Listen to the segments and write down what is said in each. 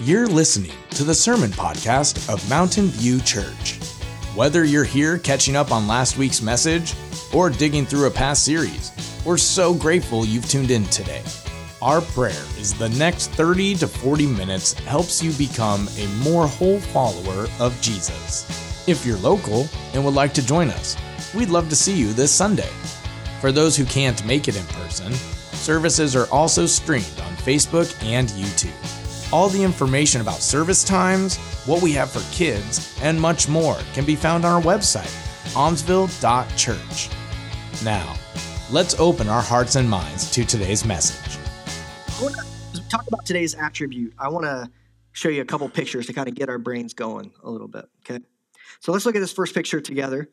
You're listening to the sermon podcast of Mountain View Church. Whether you're here catching up on last week's message or digging through a past series, we're so grateful you've tuned in today. Our prayer is the next 30 to 40 minutes helps you become a more whole follower of Jesus. If you're local and would like to join us, we'd love to see you this Sunday. For those who can't make it in person, services are also streamed on Facebook and YouTube. All the information about service times, what we have for kids, and much more can be found on our website, almsville.church. Now, let's open our hearts and minds to today's message. I want to talk about today's attribute. I want to show you a couple pictures to kind of get our brains going a little bit. Okay, so let's look at this first picture together.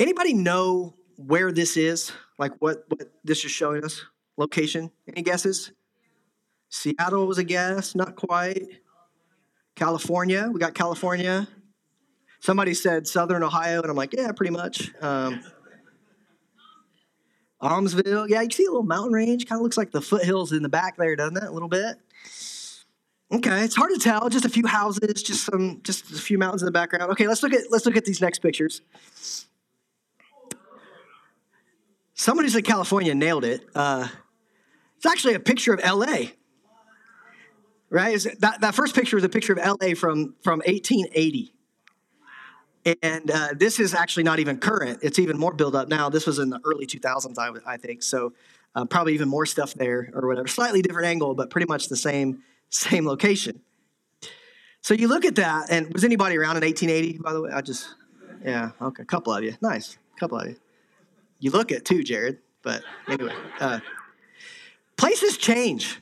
Anybody know where this is? Like what what this is showing us? Location? Any guesses? Seattle was a guess, not quite. California, we got California. Somebody said Southern Ohio, and I'm like, yeah, pretty much. Um, Almsville, yeah, you see a little mountain range. Kind of looks like the foothills in the back there, doesn't it? A little bit. Okay, it's hard to tell. Just a few houses, just some, just a few mountains in the background. Okay, let's look at let's look at these next pictures. Somebody said California nailed it. Uh, it's actually a picture of LA right? That, that first picture is a picture of LA from, from 1880. And uh, this is actually not even current. It's even more built up now. This was in the early 2000s, I, I think. So uh, probably even more stuff there or whatever. Slightly different angle, but pretty much the same same location. So you look at that, and was anybody around in 1880? By the way, I just yeah, okay, a couple of you, nice, a couple of you. You look it too, Jared. But anyway, uh, places change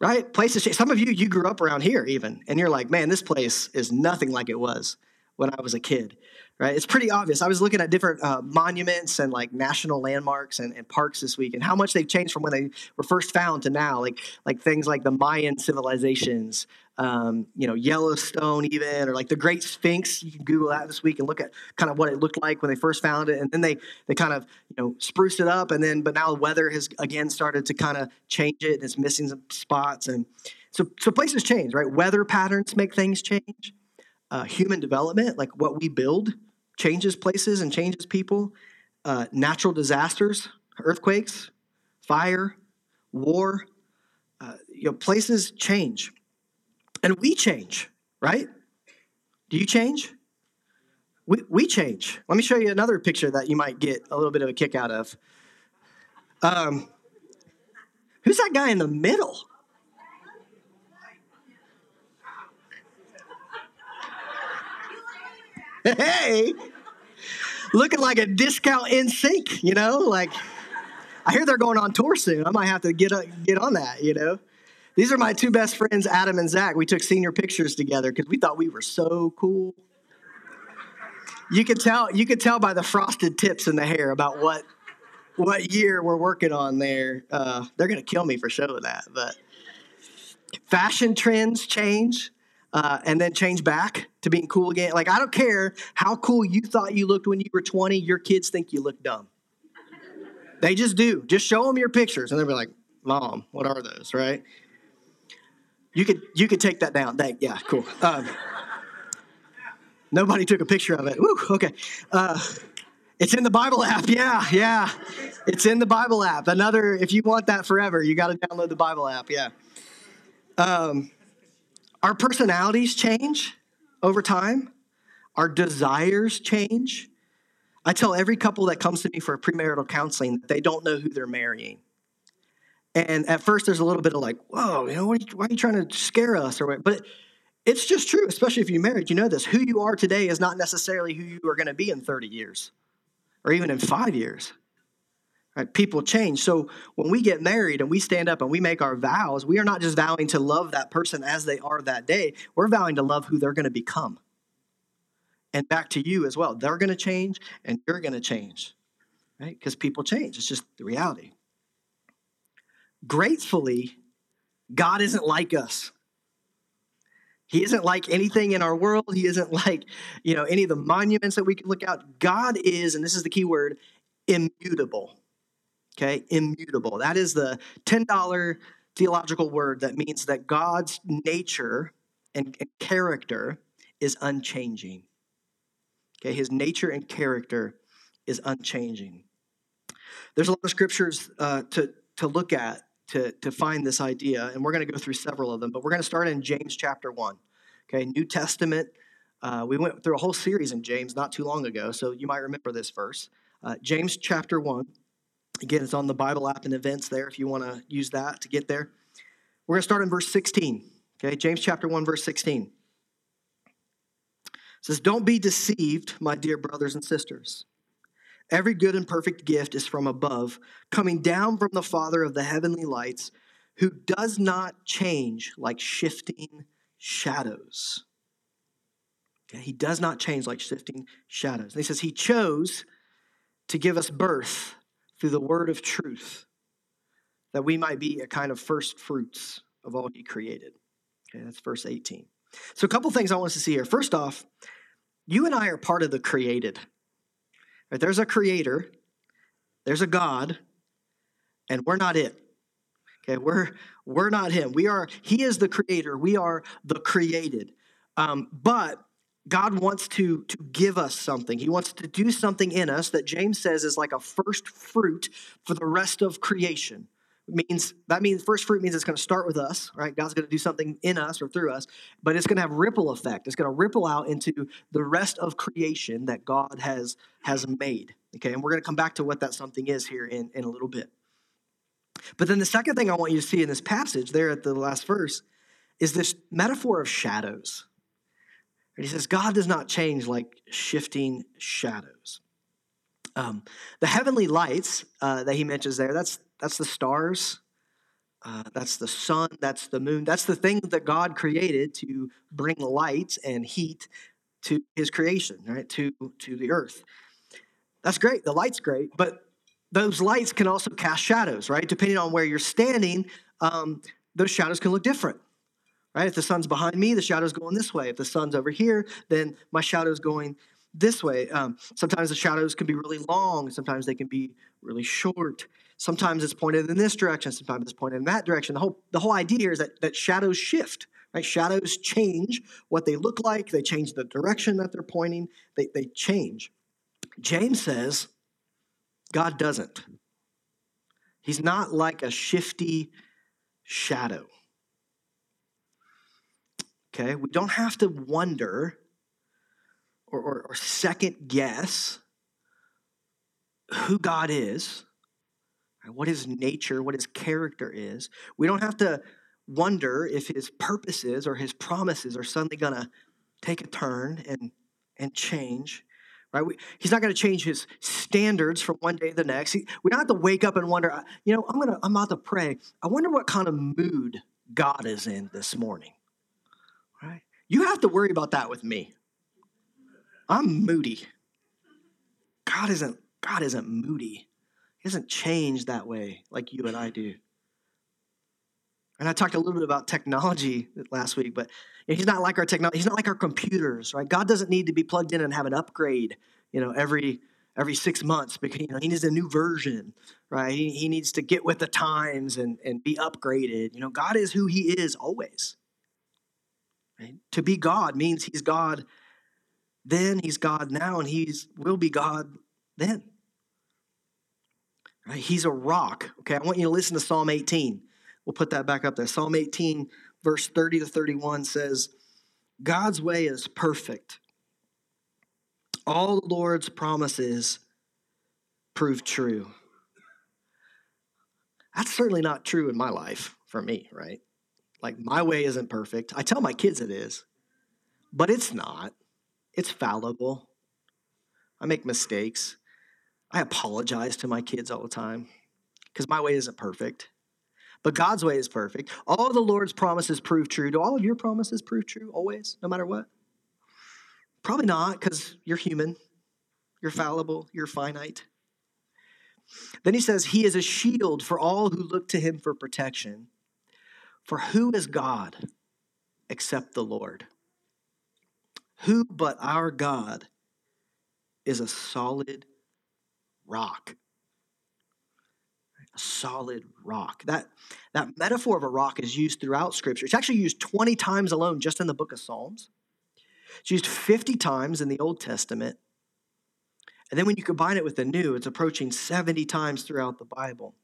right? Places. Some of you, you grew up around here even, and you're like, man, this place is nothing like it was when I was a kid, right? It's pretty obvious. I was looking at different uh, monuments and like national landmarks and, and, parks this week, and how much they've changed from when they were first found to now. Like like things like the Mayan civilizations, um, you know, Yellowstone, even, or like the Great Sphinx. You can Google that this week and look at kind of what it looked like when they first found it, and then they they kind of you know spruced it up, and then but now the weather has again started to kind of change it, and it's missing some spots, and so so places change, right? Weather patterns make things change. Uh, human development, like what we build, changes places and changes people. Uh, natural disasters, earthquakes, fire, war. Uh, you know, places change and we change, right? Do you change? We, we change. Let me show you another picture that you might get a little bit of a kick out of. Um, who's that guy in the middle? Hey, looking like a discount NSYNC, you know? Like, I hear they're going on tour soon. I might have to get, get on that, you know? These are my two best friends, Adam and Zach. We took senior pictures together because we thought we were so cool. You could tell you could tell by the frosted tips in the hair about what what year we're working on there. Uh, they're gonna kill me for showing that, but fashion trends change uh, and then change back to being cool again. Like I don't care how cool you thought you looked when you were 20. Your kids think you look dumb. They just do. Just show them your pictures, and they'll be like, "Mom, what are those?" Right? You could you could take that down. That, yeah, cool. Um, nobody took a picture of it. Woo, okay. Uh, it's in the Bible app. Yeah, yeah. It's in the Bible app. Another, if you want that forever, you got to download the Bible app. Yeah. Um, our personalities change over time. Our desires change. I tell every couple that comes to me for premarital counseling that they don't know who they're marrying. And at first, there's a little bit of like, whoa, you know, are you, why are you trying to scare us? Or what? But it's just true, especially if you're married. You know this. Who you are today is not necessarily who you are going to be in 30 years or even in five years. Right? People change. So when we get married and we stand up and we make our vows, we are not just vowing to love that person as they are that day. We're vowing to love who they're going to become. And back to you as well. They're going to change and you're going to change. Right? Because people change. It's just the reality. Gratefully, God isn't like us. He isn't like anything in our world. He isn't like, you know, any of the monuments that we can look out. God is, and this is the key word, immutable. Okay, immutable. That is the $10 theological word that means that God's nature and, and character is unchanging. Okay, his nature and character is unchanging. There's a lot of scriptures uh, to, to look at to, to find this idea, and we're going to go through several of them, but we're going to start in James chapter 1. Okay, New Testament. Uh, we went through a whole series in James not too long ago, so you might remember this verse. Uh, James chapter 1. Again, it's on the Bible app and events there if you want to use that to get there. We're going to start in verse 16. Okay, James chapter 1, verse 16. It says, Don't be deceived, my dear brothers and sisters. Every good and perfect gift is from above, coming down from the Father of the heavenly lights, who does not change like shifting shadows. Okay, he does not change like shifting shadows. And he says, He chose to give us birth through the word of truth, that we might be a kind of first fruits of all he created. Okay, that's verse 18. So, a couple things I want us to see here. First off, you and I are part of the created. Right? There's a creator, there's a God, and we're not it. Okay, we're we're not him. We are. He is the creator. We are the created. Um, but God wants to to give us something. He wants to do something in us that James says is like a first fruit for the rest of creation means that means first fruit means it's going to start with us right? God's going to do something in us or through us but it's going to have ripple effect. It's going to ripple out into the rest of creation that god has has made okay? And we're going to come back to what that something is here in, in a little bit. But then the second thing i want you to see in this passage there at the last verse is this metaphor of shadows. And he says god does not change like shifting shadows um, the heavenly lights uh, that he mentions there that's that's the stars. Uh, that's the sun. That's the moon. That's the thing that God created to bring light and heat to his creation, right? To, to the earth. That's great. The light's great, but those lights can also cast shadows, right? Depending on where you're standing, um, those shadows can look different, right? If the sun's behind me, the shadow's going this way. If the sun's over here, then my shadow's going this way. Um, sometimes the shadows can be really long, sometimes they can be really short. Sometimes it's pointed in this direction, sometimes it's pointed in that direction. The whole, the whole idea here is that, that shadows shift, right? Shadows change what they look like, they change the direction that they're pointing, they, they change. James says God doesn't. He's not like a shifty shadow. Okay, we don't have to wonder or, or, or second guess who God is, what his nature, what his character is. We don't have to wonder if his purposes or his promises are suddenly going to take a turn and, and change. Right? We, he's not going to change his standards from one day to the next. He, we don't have to wake up and wonder, you know, I'm, gonna, I'm about to pray. I wonder what kind of mood God is in this morning. Right? You have to worry about that with me. I'm moody. God isn't God isn't moody. He doesn't change that way like you and I do. And I talked a little bit about technology last week, but he's not like our technology. He's not like our computers, right? God doesn't need to be plugged in and have an upgrade, you know, every every six months because you know he needs a new version, right? He, he needs to get with the times and, and be upgraded. You know, God is who he is always. Right? To be God means he's God then, he's God now, and he's will be God then. Right? He's a rock. Okay, I want you to listen to Psalm 18. We'll put that back up there. Psalm 18, verse 30 to 31 says, God's way is perfect. All the Lord's promises prove true. That's certainly not true in my life for me, right? Like, my way isn't perfect. I tell my kids it is, but it's not. It's fallible. I make mistakes. I apologize to my kids all the time because my way isn't perfect. But God's way is perfect. All the Lord's promises prove true. Do all of your promises prove true always, no matter what? Probably not because you're human, you're fallible, you're finite. Then he says, He is a shield for all who look to him for protection. For who is God except the Lord? Who but our God is a solid rock. a solid rock. That, that metaphor of a rock is used throughout Scripture. It's actually used 20 times alone just in the book of Psalms. It's used 50 times in the Old Testament. And then when you combine it with the New, it's approaching 70 times throughout the Bible.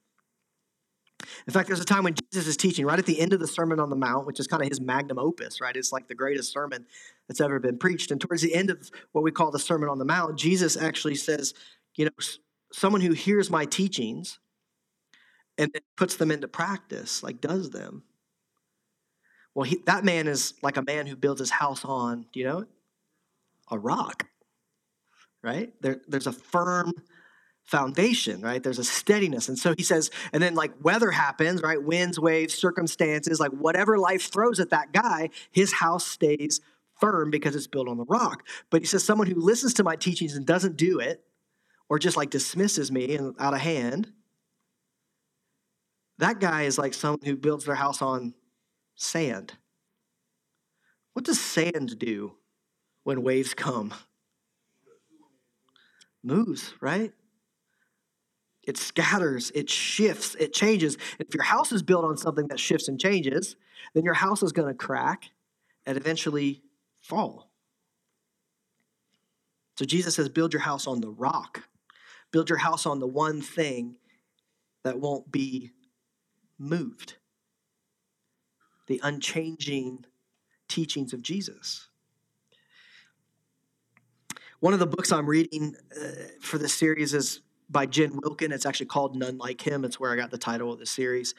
In fact, there's a time when Jesus is teaching right at the end of the Sermon on the Mount, which is kind of his magnum opus, right? It's like the greatest sermon that's ever been preached. And towards the end of what we call the Sermon on the Mount, Jesus actually says, you know, someone who hears my teachings and then puts them into practice, like does them. Well, he, that man is like a man who builds his house on, do you know, a rock, right? There, there's a firm foundation, right? There's a steadiness. And so he says, and then like weather happens, right? Winds, waves, circumstances, like whatever life throws at that guy, his house stays firm because it's built on the rock. But he says, someone who listens to my teachings and doesn't do it, or just like dismisses me and out of hand, that guy is like someone who builds their house on sand. What does sand do when waves come? Moves, right? It scatters, it shifts, it changes. If your house is built on something that shifts and changes, then your house is going to crack and eventually fall. So Jesus says, build your house on the rock. Build your house on the one thing that won't be moved the unchanging teachings of Jesus. One of the books I'm reading uh, for this series is by Jen Wilkin. It's actually called None Like Him. It's where I got the title of the series.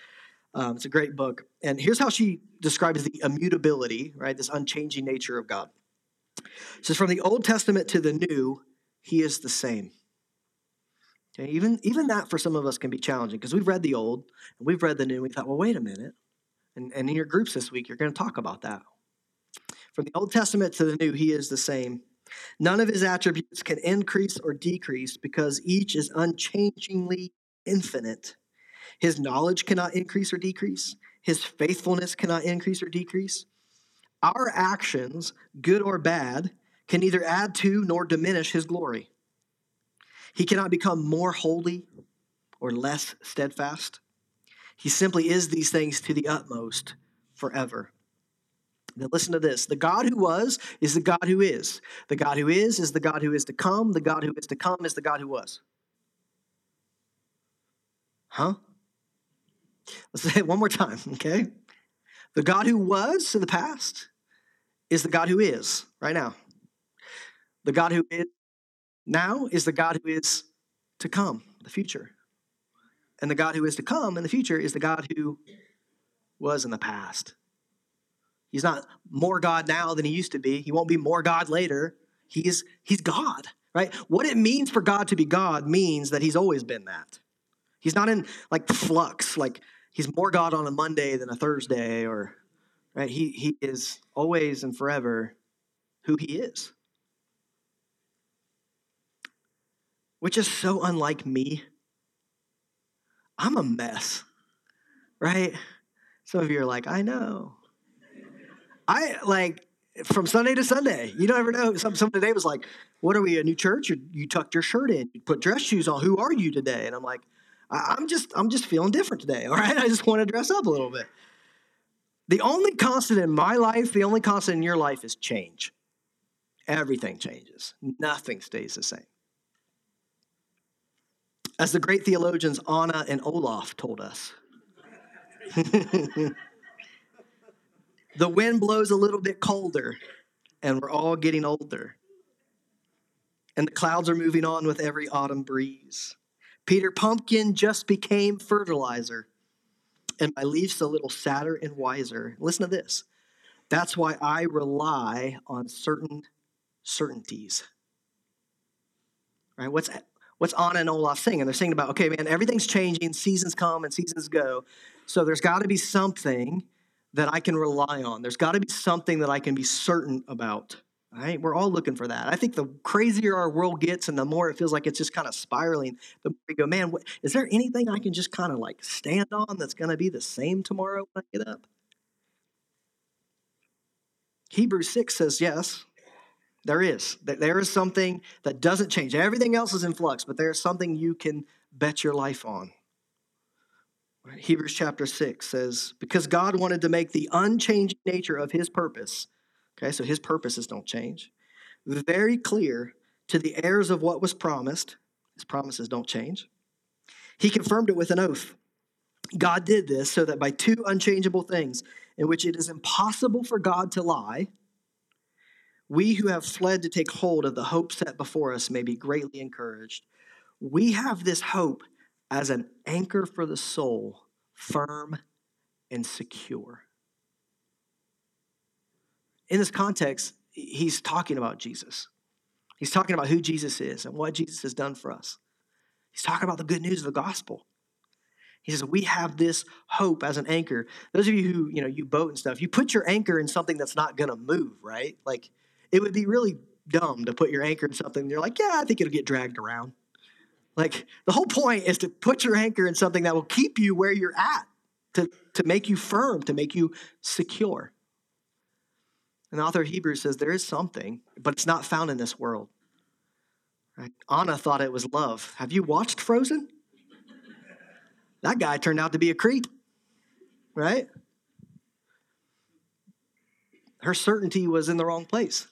Um, it's a great book. And here's how she describes the immutability, right? This unchanging nature of God. It says, from the Old Testament to the New, He is the same. Okay, even, even that for some of us can be challenging because we've read the Old and we've read the New. And we thought, well, wait a minute. And, and in your groups this week, you're going to talk about that. From the Old Testament to the New, He is the same. None of his attributes can increase or decrease because each is unchangingly infinite. His knowledge cannot increase or decrease, his faithfulness cannot increase or decrease. Our actions, good or bad, can neither add to nor diminish his glory. He cannot become more holy or less steadfast. He simply is these things to the utmost forever. Now, listen to this. The God who was is the God who is. The God who is is the God who is to come. The God who is to come is the God who was. Huh? Let's say it one more time, okay? The God who was in the past is the God who is right now. The God who is now is the God who is to come, the future. And the God who is to come in the future is the God who was in the past. He's not more God now than he used to be. He won't be more God later. He's, he's God, right? What it means for God to be God means that he's always been that. He's not in like flux, like he's more God on a Monday than a Thursday, or right? He he is always and forever who he is. Which is so unlike me. I'm a mess, right? Some of you are like, I know. I like from Sunday to Sunday. You don't ever know. Some some today was like, "What are we? A new church? Or you tucked your shirt in, you put dress shoes on. Who are you today?" And I'm like, I, "I'm just I'm just feeling different today. All right, I just want to dress up a little bit." The only constant in my life, the only constant in your life, is change. Everything changes. Nothing stays the same. As the great theologians Anna and Olaf told us. The wind blows a little bit colder, and we're all getting older. And the clouds are moving on with every autumn breeze. Peter Pumpkin just became fertilizer, and my leaf's a little sadder and wiser. Listen to this. That's why I rely on certain certainties. Right? What's what's Anna and Olaf singing? They're singing about, okay, man, everything's changing, seasons come and seasons go. So there's got to be something that I can rely on. There's got to be something that I can be certain about. Right? We're all looking for that. I think the crazier our world gets and the more it feels like it's just kind of spiraling, the more we go, man, what, is there anything I can just kind of like stand on that's going to be the same tomorrow when I get up? Hebrews 6 says, yes, there is. There is something that doesn't change. Everything else is in flux, but there's something you can bet your life on. Hebrews chapter 6 says, Because God wanted to make the unchanging nature of his purpose, okay, so his purposes don't change, very clear to the heirs of what was promised. His promises don't change. He confirmed it with an oath. God did this so that by two unchangeable things, in which it is impossible for God to lie, we who have fled to take hold of the hope set before us may be greatly encouraged. We have this hope as an anchor for the soul, firm and secure. In this context, he's talking about Jesus. He's talking about who Jesus is and what Jesus has done for us. He's talking about the good news of the gospel. He says, We have this hope as an anchor. Those of you who, you know, you boat and stuff, you put your anchor in something that's not gonna move, right? Like it would be really dumb to put your anchor in something you're like, yeah, I think it'll get dragged around. Like the whole point is to put your anchor in something that will keep you where you're at, to, to make you firm, to make you secure. And the author of Hebrews says there is something, but it's not found in this world. Right? Anna thought it was love. Have you watched Frozen? That guy turned out to be a creep, right? Her certainty was in the wrong place.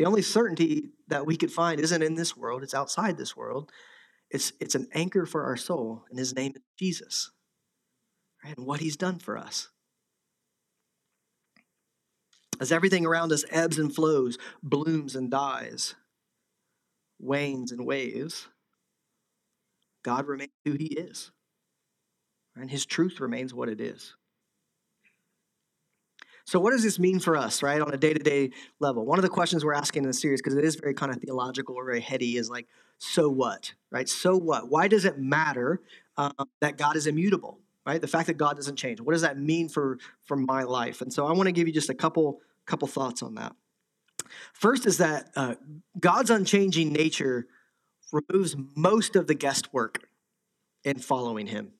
The only certainty that we could find isn't in this world, it's outside this world. It's, it's an anchor for our soul, and his name is Jesus, right? and what he's done for us. As everything around us ebbs and flows, blooms and dies, wanes and waves, God remains who he is. And his truth remains what it is. So, what does this mean for us, right, on a day to day level? One of the questions we're asking in the series, because it is very kind of theological or very heady, is like, so what, right? So what? Why does it matter um, that God is immutable, right? The fact that God doesn't change. What does that mean for, for my life? And so, I want to give you just a couple, couple thoughts on that. First is that uh, God's unchanging nature removes most of the guesswork in following Him.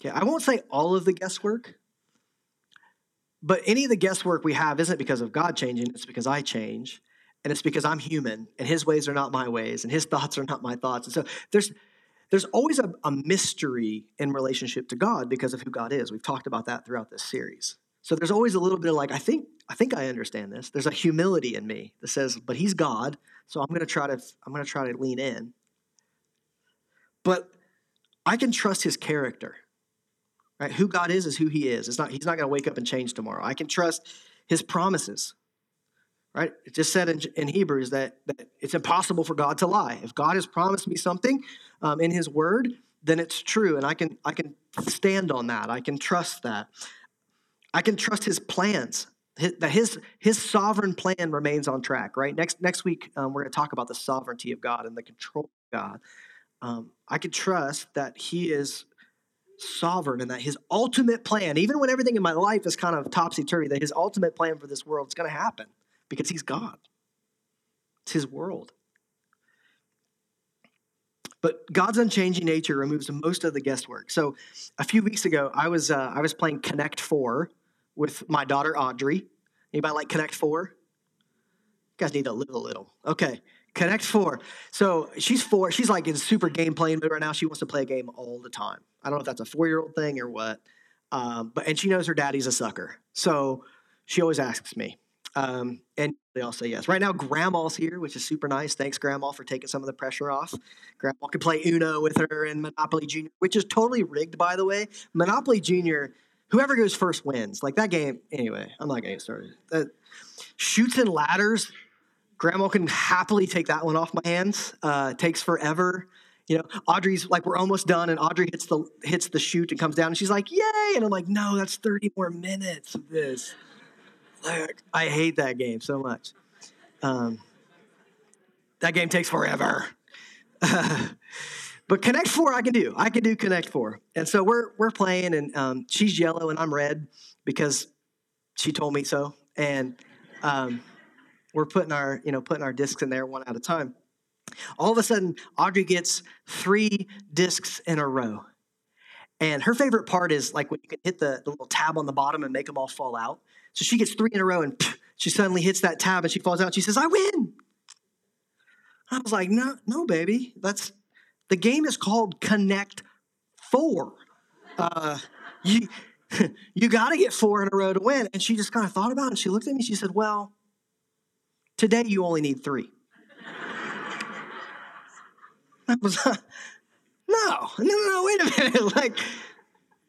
Okay, I won't say all of the guesswork but any of the guesswork we have isn't because of God changing, it's because I change. And it's because I'm human and his ways are not my ways and his thoughts are not my thoughts. And so there's there's always a, a mystery in relationship to God because of who God is. We've talked about that throughout this series. So there's always a little bit of like, I think, I think I understand this. There's a humility in me that says, but he's God, so I'm gonna try to I'm gonna try to lean in. But I can trust his character. Right? Who God is is who He is. It's not, he's not going to wake up and change tomorrow. I can trust His promises. Right? It just said in, in Hebrews that, that it's impossible for God to lie. If God has promised me something um, in His Word, then it's true, and I can I can stand on that. I can trust that. I can trust His plans. That his his sovereign plan remains on track. Right. Next next week um, we're going to talk about the sovereignty of God and the control of God. Um, I can trust that He is sovereign and that his ultimate plan, even when everything in my life is kind of topsy turvy, that his ultimate plan for this world is going to happen because he's God. It's his world. But God's unchanging nature removes most of the guesswork. So a few weeks ago, I was uh, I was playing Connect Four with my daughter Audrey. Anybody like Connect Four? You guys need to live a little. Okay. Connect Four. So she's four. She's like in super game playing mode right now. She wants to play a game all the time. I don't know if that's a four year old thing or what. Um, but and she knows her daddy's a sucker, so she always asks me. Um, and they all say yes. Right now, Grandma's here, which is super nice. Thanks, Grandma, for taking some of the pressure off. Grandma can play Uno with her and Monopoly Junior, which is totally rigged, by the way. Monopoly Junior, whoever goes first wins. Like that game. Anyway, I'm not getting started. That Chutes and Ladders Grandma can happily take that one off my hands. Uh, takes forever. You know, Audrey's like, we're almost done, and Audrey hits the hits the chute and comes down, and she's like, "Yay!" And I'm like, "No, that's 30 more minutes of this." Like, I hate that game so much. Um, that game takes forever. but Connect Four, I can do. I can do Connect Four, and so we're we're playing, and um, she's yellow and I'm red because she told me so, and. Um, we're putting our, you know, putting our discs in there one at a time. All of a sudden, Audrey gets three discs in a row. And her favorite part is like when you can hit the, the little tab on the bottom and make them all fall out. So she gets three in a row and pff, she suddenly hits that tab and she falls out. She says, I win. I was like, no, no, baby. That's the game is called Connect four. Uh, you, you got to get four in a row to win. And she just kind of thought about it and she looked at me. She said, Well, today you only need three. That was, no, no, no, no, wait a minute. Like,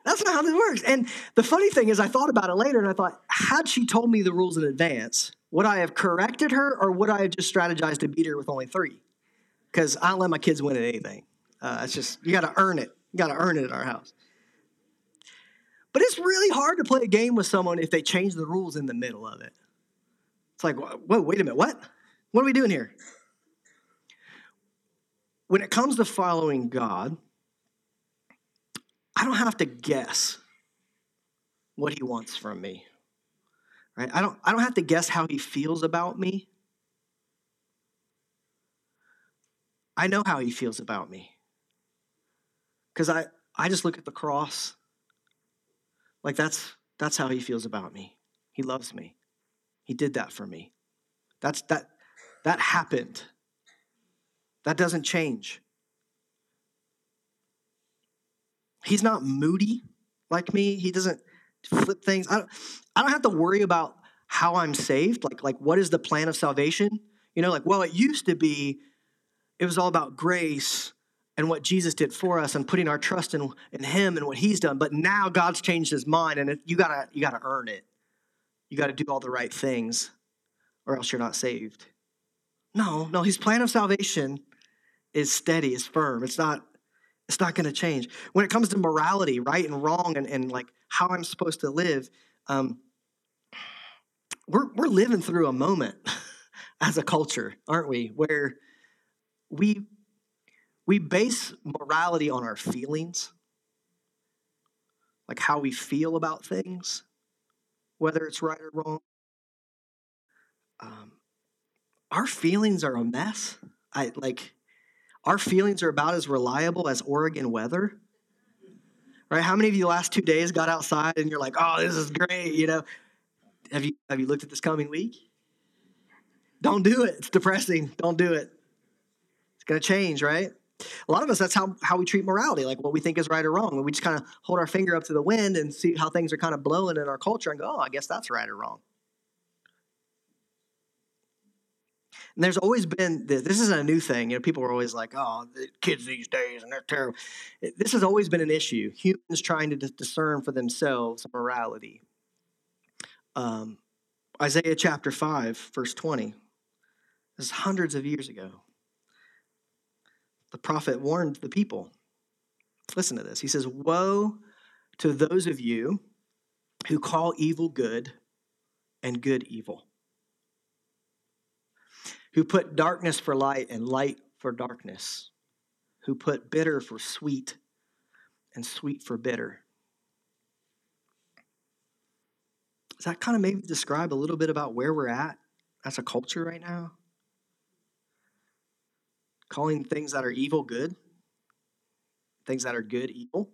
that's not how this works. And the funny thing is, I thought about it later and I thought, had she told me the rules in advance, would I have corrected her or would I have just strategized to beat her with only three? Because I don't let my kids win at anything. Uh, it's just, you got to earn it. You got to earn it at our house. But it's really hard to play a game with someone if they change the rules in the middle of it. It's like, whoa, wait a minute, what? What are we doing here? When it comes to following God, I don't have to guess what he wants from me. Right? I don't I don't have to guess how he feels about me. I know how he feels about me. Cuz I I just look at the cross like that's that's how he feels about me. He loves me. He did that for me. That's that that happened. That doesn't change. He's not moody like me. He doesn't flip things. I don't, I don't have to worry about how I'm saved. Like, like what is the plan of salvation? You know, like, well, it used to be, it was all about grace and what Jesus did for us and putting our trust in, in him and what he's done. But now God's changed his mind and it, you gotta, you gotta earn it. You gotta do all the right things or else you're not saved. No, no, his plan of salvation is steady, is firm. It's not, it's not gonna change. When it comes to morality, right and wrong and, and like how I'm supposed to live, um, we're, we're living through a moment as a culture, aren't we? Where we we base morality on our feelings, like how we feel about things, whether it's right or wrong. Um, our feelings are a mess. I like our feelings are about as reliable as Oregon weather. Right? How many of you last two days got outside and you're like, "Oh, this is great," you know? Have you have you looked at this coming week? Don't do it. It's depressing. Don't do it. It's to change, right? A lot of us, that's how, how we treat morality, like what we think is right or wrong. We just kind of hold our finger up to the wind and see how things are kind of blowing in our culture and go, oh, I guess that's right or wrong. And there's always been this, this isn't a new thing. You know, people are always like, oh, the kids these days, and they're terrible. This has always been an issue. Humans trying to discern for themselves morality. Um, Isaiah chapter 5, verse 20. This is hundreds of years ago. The prophet warned the people. Listen to this. He says, Woe to those of you who call evil good and good evil, who put darkness for light and light for darkness, who put bitter for sweet and sweet for bitter. Does that kind of maybe describe a little bit about where we're at as a culture right now? calling things that are evil good, things that are good evil.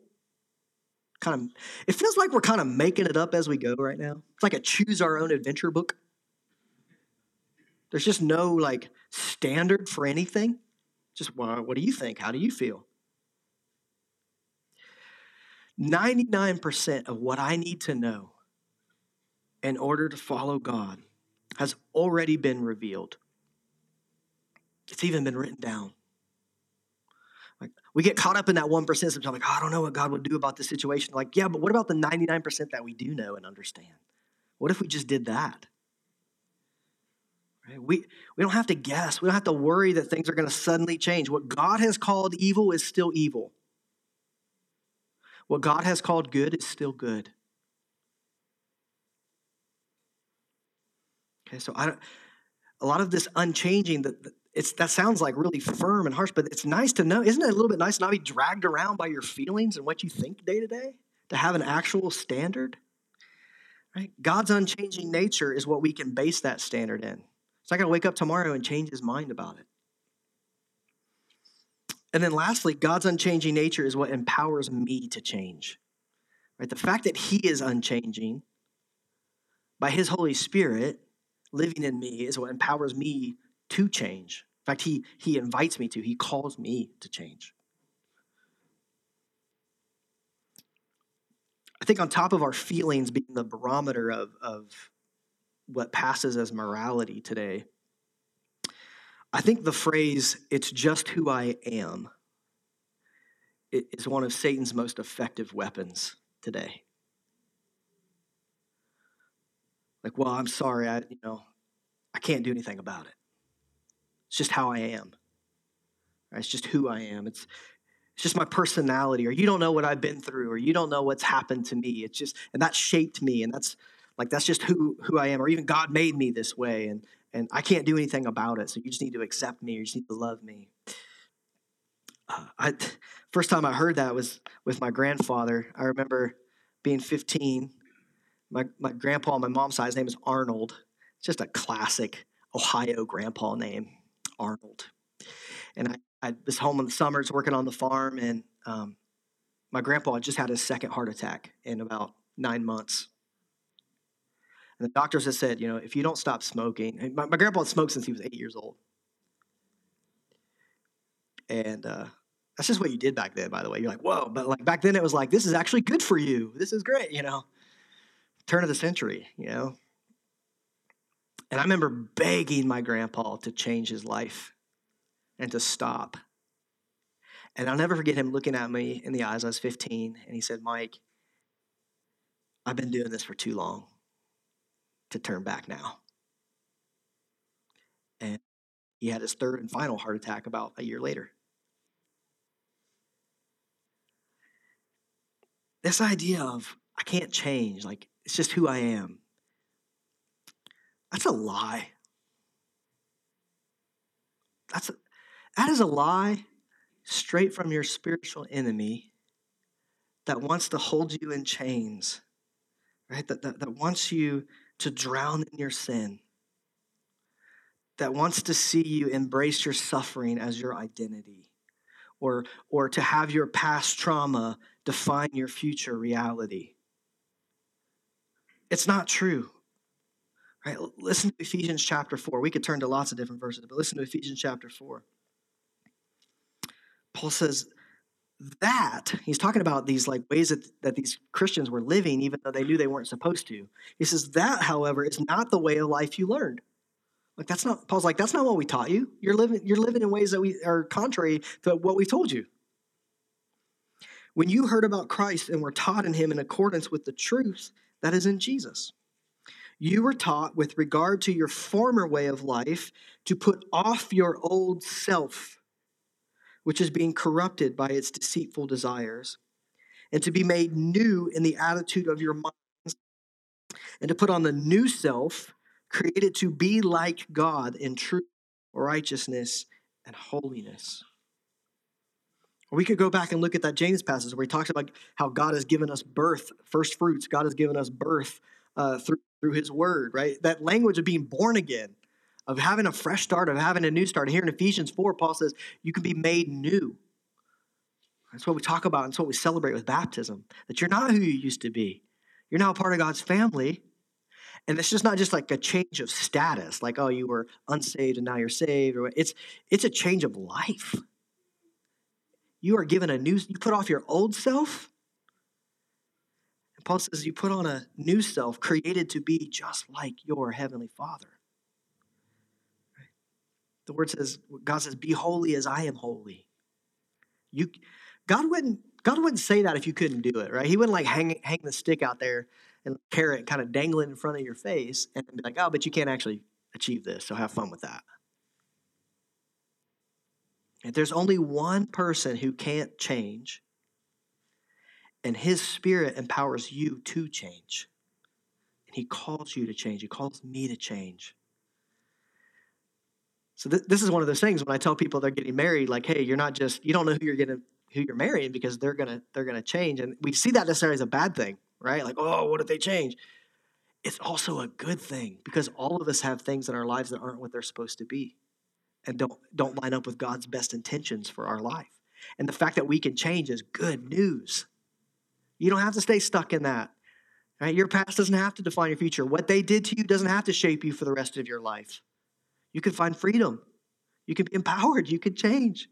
Kind of, it feels like we're kind of making it up as we go right now. It's like a choose our own adventure book. There's just no like standard for anything. Just well, what do you think? How do you feel? 99% of what I need to know in order to follow God has already been revealed it's even been written down. Like we get caught up in that one percent sometimes, like, oh, I don't know what God would do about this situation. Like, yeah, but what about the 99% that we do know and understand? What if we just did that? We, we don't have to guess. We don't have to worry that things are going to suddenly change. What God has called evil is still evil. What God has called good is still good. Okay, so I don't, a lot of this unchanging, that it's that sounds like really firm and harsh, but it's nice to know. Isn't it a little bit nice to not be dragged around by your feelings and what you think day to day? To have an actual standard? Right? God's unchanging nature is what we can base that standard in. So I gotta wake up tomorrow and change his mind about it. And then lastly, God's unchanging nature is what empowers me to change. Right? The fact that he is unchanging by his Holy Spirit living in me is what empowers me to change. In fact, he, he invites me to, he calls me to change. I think on top of our feelings being the barometer of, of what passes as morality today, I think the phrase, it's just who I am, is one of Satan's most effective weapons today. Like, well, I'm sorry, I, you know, I can't do anything about it. It's just how I am. Right? It's just who I am. It's it's just my personality, or you don't know what I've been through, or you don't know what's happened to me. It's just, and that shaped me, and that's like that's just who who I am, or even God made me this way, and and I can't do anything about it. So you just need to accept me, or you just need to love me. Uh, I first time I heard that was with my grandfather. I remember being 15. My my grandpa on my mom's side, his name is Arnold. It's just a classic Ohio grandpa name, Arnold. And I, I was home in the summers working on the farm, and um, my grandpa just had his second heart attack in about nine months. And the doctors had said, you know, if you don't stop smoking, my, my grandpa had smoked since he was eight years old. And uh, that's just what you did back then, by the way. You're like, whoa, but like back then it was like, this is actually good for you. This is great, you know. Turn of the century, you know. And I remember begging my grandpa to change his life and to stop. And I'll never forget him looking at me in the eyes. I was 15, and he said, Mike, I've been doing this for too long to turn back now. And he had his third and final heart attack about a year later. This idea of I can't change, like it's just who I am, that's a lie. That's a, that is a lie straight from your spiritual enemy that wants to hold you in chains, right? That, that, that wants you to drown in your sin, that wants to see you embrace your suffering as your identity, or, or to have your past trauma define your future reality. It's not true. Right? Listen to Ephesians chapter 4. We could turn to lots of different verses, but listen to Ephesians chapter 4. Paul says that he's talking about these like ways that, that these Christians were living, even though they knew they weren't supposed to. He says that, however, is not the way of life you learned. Like that's not Paul's like that's not what we taught you. You're living you're living in ways that we are contrary to what we told you. When you heard about Christ and were taught in him in accordance with the truth that is in Jesus. You were taught with regard to your former way of life to put off your old self which is being corrupted by its deceitful desires, and to be made new in the attitude of your minds, and to put on the new self, created to be like God in truth, righteousness, and holiness. We could go back and look at that James passage where he talks about how God has given us birth, first fruits. God has given us birth uh, through, through his word, right? That language of being born again of having a fresh start, of having a new start. Here in Ephesians 4, Paul says you can be made new. That's what we talk about, and it's what we celebrate with baptism that you're not who you used to be. You're now part of God's family. And it's just not just like a change of status, like, oh, you were unsaved and now you're saved. Or it's it's a change of life. You are given a new, you put off your old self. And Paul says you put on a new self created to be just like your heavenly father. The word says, God says, be holy as I am holy. You, God wouldn't, God wouldn't say that if you couldn't do it, right? He wouldn't like hang, hang the stick out there and carrot kind of dangling in front of your face and be like, oh, but you can't actually achieve this, so have fun with that. If there's only one person who can't change, and his spirit empowers you to change. And he calls you to change. He calls me to change. So th- this is one of those things when I tell people they're getting married, like, hey, you're not just you don't know who you're gonna who you're marrying because they're gonna they're gonna change, and we see that necessarily as a bad thing, right? Like, oh, what if they change? It's also a good thing because all of us have things in our lives that aren't what they're supposed to be, and don't don't line up with God's best intentions for our life. And the fact that we can change is good news. You don't have to stay stuck in that. Right? Your past doesn't have to define your future. What they did to you doesn't have to shape you for the rest of your life. You can find freedom. You can be empowered. You can change.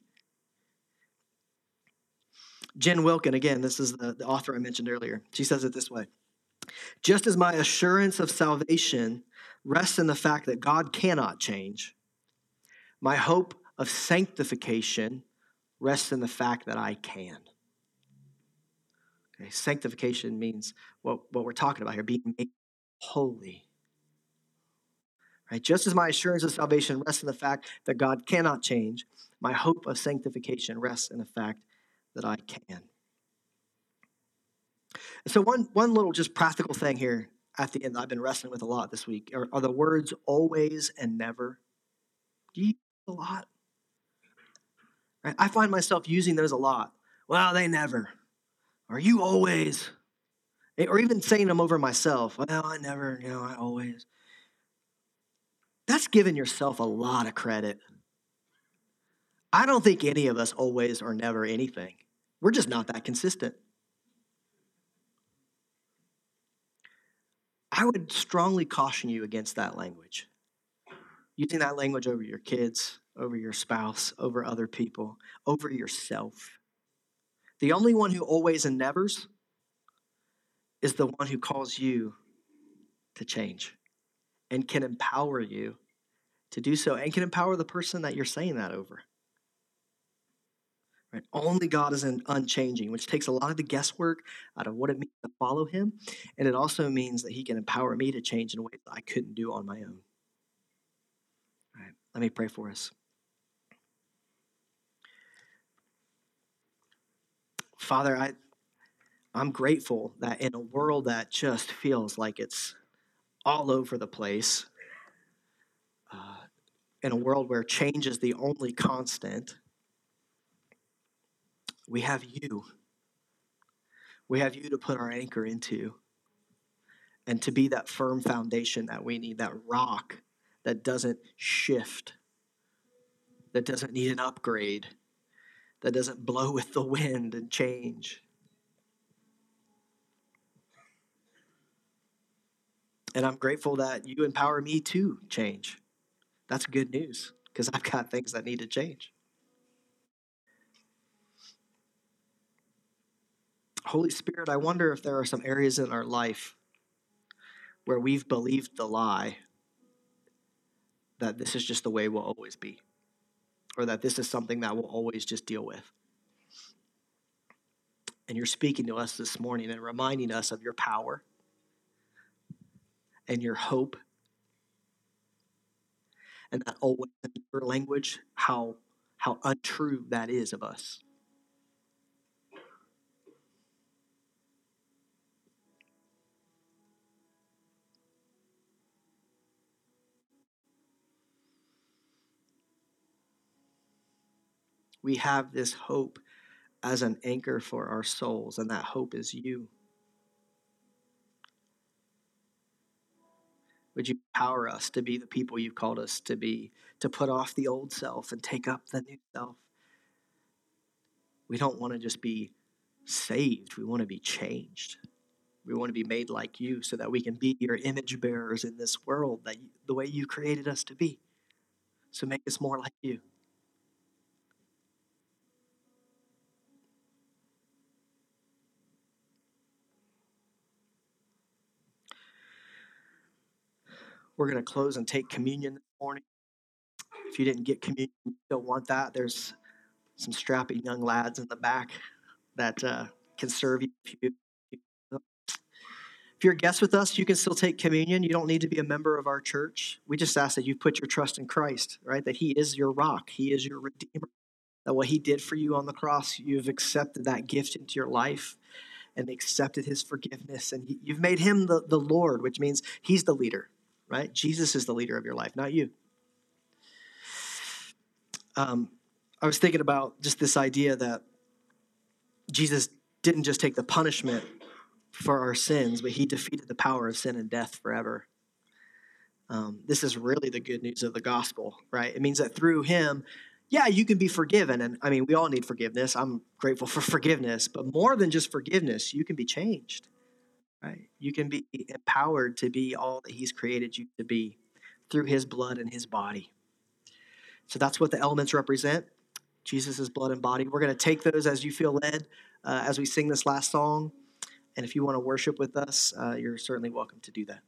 Jen Wilkin, again, this is the, the author I mentioned earlier. She says it this way Just as my assurance of salvation rests in the fact that God cannot change, my hope of sanctification rests in the fact that I can. Okay, sanctification means what, what we're talking about here being made holy. Right? Just as my assurance of salvation rests in the fact that God cannot change, my hope of sanctification rests in the fact that I can. So, one, one little just practical thing here at the end I've been wrestling with a lot this week are, are the words always and never. Do you a lot? Right? I find myself using those a lot. Well, they never. Are you always. Or even saying them over myself. Well, I never, you know, I always. That's giving yourself a lot of credit. I don't think any of us always or never anything. We're just not that consistent. I would strongly caution you against that language. Using that language over your kids, over your spouse, over other people, over yourself. The only one who always and nevers is the one who calls you to change and can empower you to do so and can empower the person that you're saying that over. Right? Only God is unchanging, which takes a lot of the guesswork out of what it means to follow Him. And it also means that He can empower me to change in ways that I couldn't do on my own. All right, let me pray for us. Father, I, I'm grateful that in a world that just feels like it's all over the place, uh, in a world where change is the only constant, we have you. We have you to put our anchor into and to be that firm foundation that we need, that rock that doesn't shift, that doesn't need an upgrade that doesn't blow with the wind and change. And I'm grateful that you empower me to change. That's good news because I've got things that need to change. Holy Spirit, I wonder if there are some areas in our life where we've believed the lie that this is just the way we'll always be or that this is something that we'll always just deal with. And you're speaking to us this morning and reminding us of your power and your hope. And that always your language, how, how untrue that is of us. we have this hope as an anchor for our souls, and that hope is you. Would you empower us to be the people you've called us to be, to put off the old self and take up the new self? We don't want to just be saved, we want to be changed. We want to be made like you so that we can be your image bearers in this world that you, the way you created us to be. So make us more like you. We're going to close and take communion this morning. If you didn't get communion, you don't want that, there's some strapping young lads in the back that uh, can serve you if you. If you're a guest with us, you can still take communion. You don't need to be a member of our church. We just ask that you put your trust in Christ, right? That He is your rock, He is your Redeemer. That what He did for you on the cross, you've accepted that gift into your life and accepted His forgiveness. And you've made Him the, the Lord, which means He's the leader right? Jesus is the leader of your life, not you. Um, I was thinking about just this idea that Jesus didn't just take the punishment for our sins, but he defeated the power of sin and death forever. Um, this is really the good news of the gospel, right? It means that through him, yeah, you can be forgiven. And I mean, we all need forgiveness. I'm grateful for forgiveness, but more than just forgiveness, you can be changed. Right? You can be empowered to be all that He's created you to be through His blood and His body. So that's what the elements represent. Jesus' blood and body. We're going to take those as you feel led uh, as we sing this last song. And if you want to worship with us, uh, you're certainly welcome to do that.